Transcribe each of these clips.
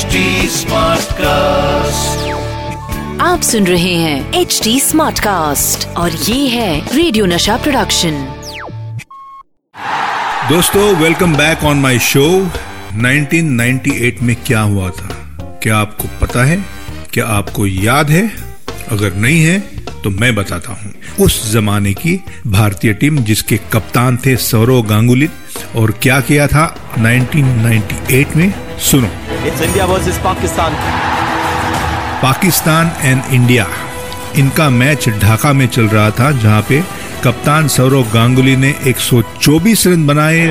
HD cast आप सुन रहे हैं एच डी स्मार्ट कास्ट और ये है रेडियो नशा प्रोडक्शन दोस्तों welcome back on my show 1998 में क्या हुआ था? क्या आपको पता है? क्या आपको याद है? अगर नहीं है तो मैं बताता हूँ। उस जमाने की भारतीय टीम जिसके कप्तान थे सौरव गांगुली और क्या किया था? 1998 में सुनो। It's India versus Pakistan Pakistan and India. इनका मैच ढाका में चल रहा था जहाँ पे कप्तान सौरव गांगुली ने 124 रन बनाए।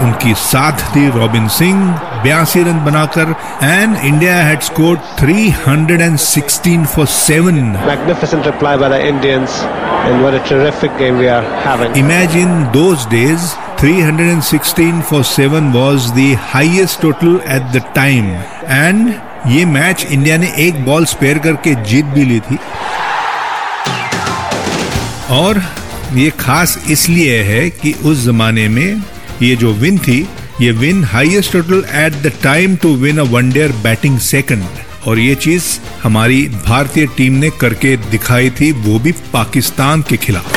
उनकी साथ थी रॉबिन सिंह। बयासी रन बनाकर and India had score 316 for seven Magnificent reply by the Indians. And what a terrific game we are having. Imagine those days 316 for 7 was the highest total at the time and ये match India ने एक ball spare करके जीत भी ली थी और ये खास इसलिए है कि उस जमाने में ये जो विन थी ये win highest total at the time to win a one dayer batting second और ये चीज़ हमारी भारतीय टीम ने करके दिखाई थी वो भी पाकिस्तान के खिलाफ।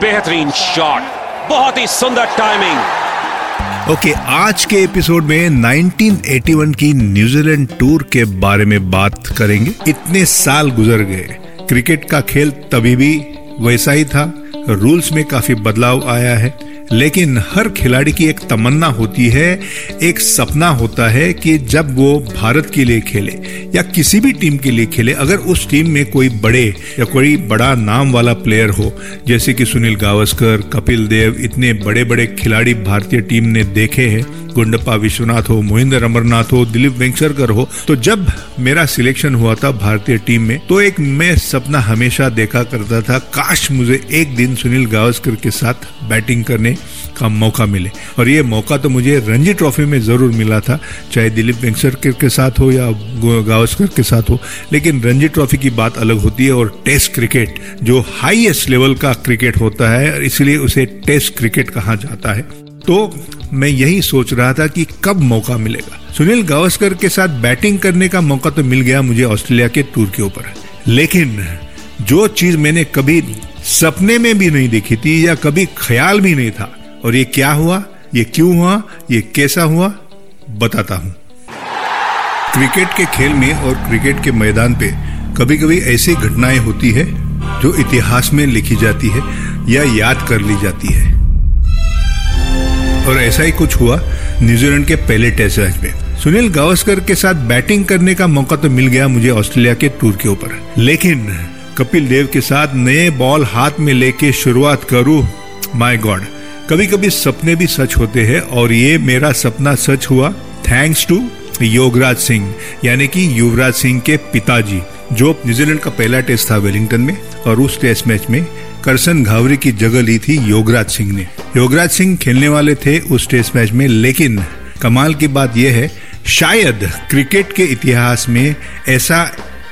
बेहतरीन शॉट बहुत ही सुंदर टाइमिंग ओके okay, आज के एपिसोड में 1981 की न्यूजीलैंड टूर के बारे में बात करेंगे। इतने साल गुजर गए। क्रिकेट का खेल तभी भी वैसा ही था। रूल्स में काफ़ी बदलाव आया है। लेकिन हर खिलाड़ी की एक तमन्ना होती है, एक सपना होता है कि जब वो भारत के लिए खेले या किसी भी टीम के लिए खेले, अगर उस टीम में कोई बड़े या कोई बड़ा नाम वाला प्लेयर हो, जैसे कि सुनील गावस्कर, कपिल देव, इतने बड़े बड़े खिलाड़ी भारतीय टीम ने देखे हैं गुंडप्पा विश्वनाथ हो, मोहिंदर अमरनाथ हो, दिलीप वेंकसरकर हो तो जब मेरा सिलेक्शन हुआ था भारतीय टीम में तो एक मैं सपना हमेशा देखा करता था, काश मुझे एक दिन सुनील गावस्कर के साथ बैटिंग करने का मौका मिले। और ये मौका तो मुझे रणजी ट्रॉफी में ज़रूर मिला था, चाहे दिलीप वेंकसरकर के साथ हो या गावस्कर के साथ हो, लेकिन रणजी ट्रॉफी की बात अलग होती है और टेस्ट क्रिकेट, जो हाईएस्ट लेवल का क्रिकेट होता है इसलिए उसे टेस्ट क्रिकेट कहा जाता है। तो मैं यही सोच रहा था कि कब मौका मिलेगा। सुनील गावस्कर के साथ बैटिंग करने का मौका तो मिल गया मुझे ऑस्ट्रेलिया के टूर के ऊपर। लेकिन जो चीज़ मैंने कभी सपने में भी नहीं देखी थी या कभी ख्याल भी नहीं था, और ये क्या हुआ, ये क्यों हुआ, ये कैसा हुआ, बताता हूँ। क्रिकेट के खेल में और क्रिकेट के मैदान पे कभी कभी ऐसी घटनाएँ होती है जो इतिहास में लिखी जाती है या याद कर ली जाती है। और ऐसा ही कुछ हुआ न्यूजीलैंड के पहले टेस्ट मैच में। सुनील गावस्कर के साथ बैटिंग करने का मौका तो मिल गया मुझे ऑस्ट्रेलिया के टूर के ऊपर। लेकिन कपिल देव के साथ नए बॉल हाथ में लेके शुरुआत करूँ? माय गॉड कभी कभी सपने भी सच होते हैं और ये मेरा सपना सच हुआ। थैंक्स टू योगराज सिंह, यानी कि युवराज सिंह के पिताजी, जो न्यूजीलैंड का पहला टेस्ट था वेलिंगटन में और उस टेस्ट मैच में करसन घावरी की जगह ली थी योगराज सिंह ने। योगराज सिंह खेलने वाले थे उस टेस्ट मैच में, लेकिन कमाल की बात यह है, शायद क्रिकेट के इतिहास में ऐसा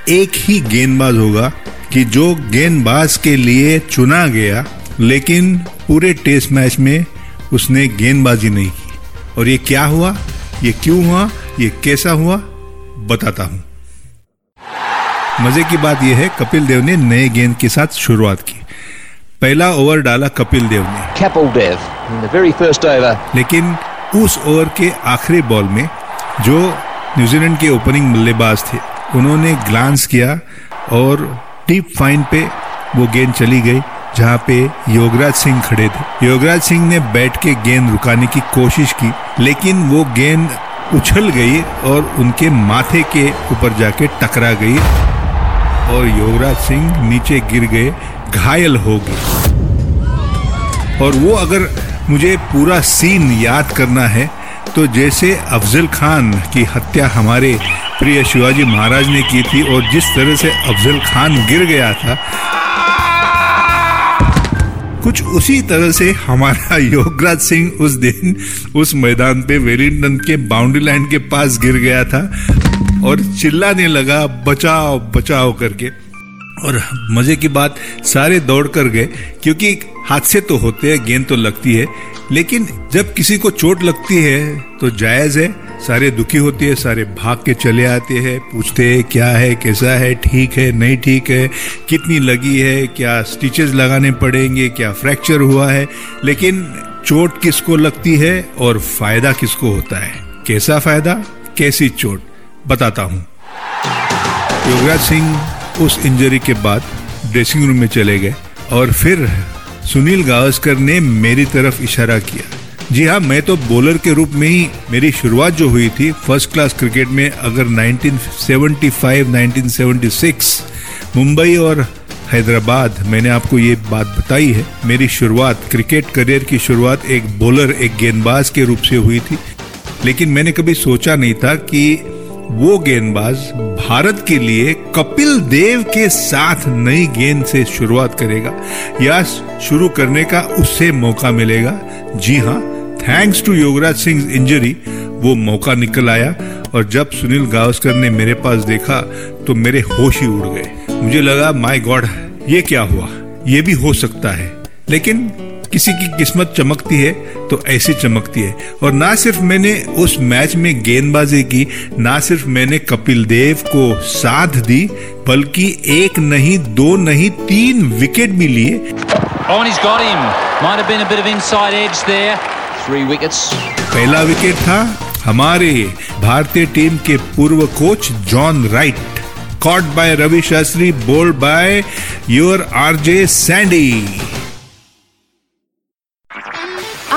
एक ही गेंदबाज होगा कि जो गेंदबाज के लिए चुना गया, लेकिन पूरे टेस्ट मैच में उसने गेंदबाजी नहीं की। और ये क्या हुआ? ये क्यों हुआ? ये कैसा हुआ? बताता हूँ। मज़े की बात यह है, कपिल देव ने नए गेंद के साथ शुरुआत की। पहला ओवर डाला कपिल देव ने। Dev in the very first over. लेकिन उस ओवर के आखिरी बॉल में जो न्यूजीलैंड के ओपनिंग बल्लेबाज थे उन्होंने ग्लांस किया और डीप फाइन पे वो गेंद चली गई जहाँ पे योगराज सिंह खड़े थे। योगराज सिंह ने बैट के गेंद रुकाने की कोशिश की लेकिन वो गेंद उछल गई और उनके माथे के ऊपर जाके टकरा गई और योगराज सिंह नीचे गिर गए। घायल हो गए और वो अगर मुझे पूरा सीन याद करना है तो जैसे अफजल खान की हत्या हमारे प्रिय शिवाजी महाराज ने की थी और जिस तरह से अफजल खान गिर गया था, कुछ उसी तरह से हमारा योगराज सिंह उस दिन उस मैदान पे वेलिंगटन के बाउंड्री लाइन के पास गिर गया था और चिल्लाने लगा, बचाओ बचाओ करके। और मज़े की बात, सारे दौड़ कर गए, क्योंकि हादसे तो होते हैं, गेंद तो लगती है, लेकिन जब किसी को चोट लगती है तो जायज़ है, सारे दुखी होते हैं, सारे भाग के चले आते हैं, पूछते हैं, क्या है, कैसा है, ठीक है, नहीं ठीक है, कितनी लगी है, क्या स्टिचेस लगाने पड़ेंगे, क्या फ्रैक्चर हुआ है? लेकिन चोट किसको लगती है और फ़ायदा किसको होता है? कैसा फ़ायदा? कैसी चोट? बताता हूँ। युवराज सिंह उस इंजरी के बाद ड्रेसिंग रूम में चले गए और फिर सुनील गावस्कर ने मेरी तरफ़ इशारा किया। जी हाँ मैं तो बॉलर के रूप में ही मेरी शुरुआत जो हुई थी फ़र्स्ट क्लास क्रिकेट में, अगर 1975 1976 मुंबई और हैदराबाद, मैंने आपको ये बात बताई है, मेरी शुरुआत क्रिकेट करियर की शुरुआत एक बॉलर एक गेंदबाज के रूप से हुई थी। लेकिन मैंने कभी सोचा नहीं था कि वो गेंदबाज भारत के लिए कपिल देव के साथ नई गेंद से शुरुआत करेगा। या शुरू करने का उससे मौका मिलेगा। जी हाँ thanks to Yograj Singh injury वो मौका निकल आया और जब सुनील गावस्कर ने मेरे पास देखा तो मेरे होश ही उड़ गए। मुझे लगा माय गॉड ये क्या हुआ? ये भी हो सकता है। लेकिन किसी की किस्मत चमकती है तो ऐसी चमकती है। और ना सिर्फ़ मैंने उस मैच में गेंदबाजी की ना सिर्फ़ मैंने कपिल देव को साथ दी बल्कि एक नहीं दो नहीं तीन विकेट भी लिए। Oh. पहला विकेट था हमारे भारतीय टीम के पूर्व coach John Wright caught by Ravi Shastri bowled by your RJ Sandy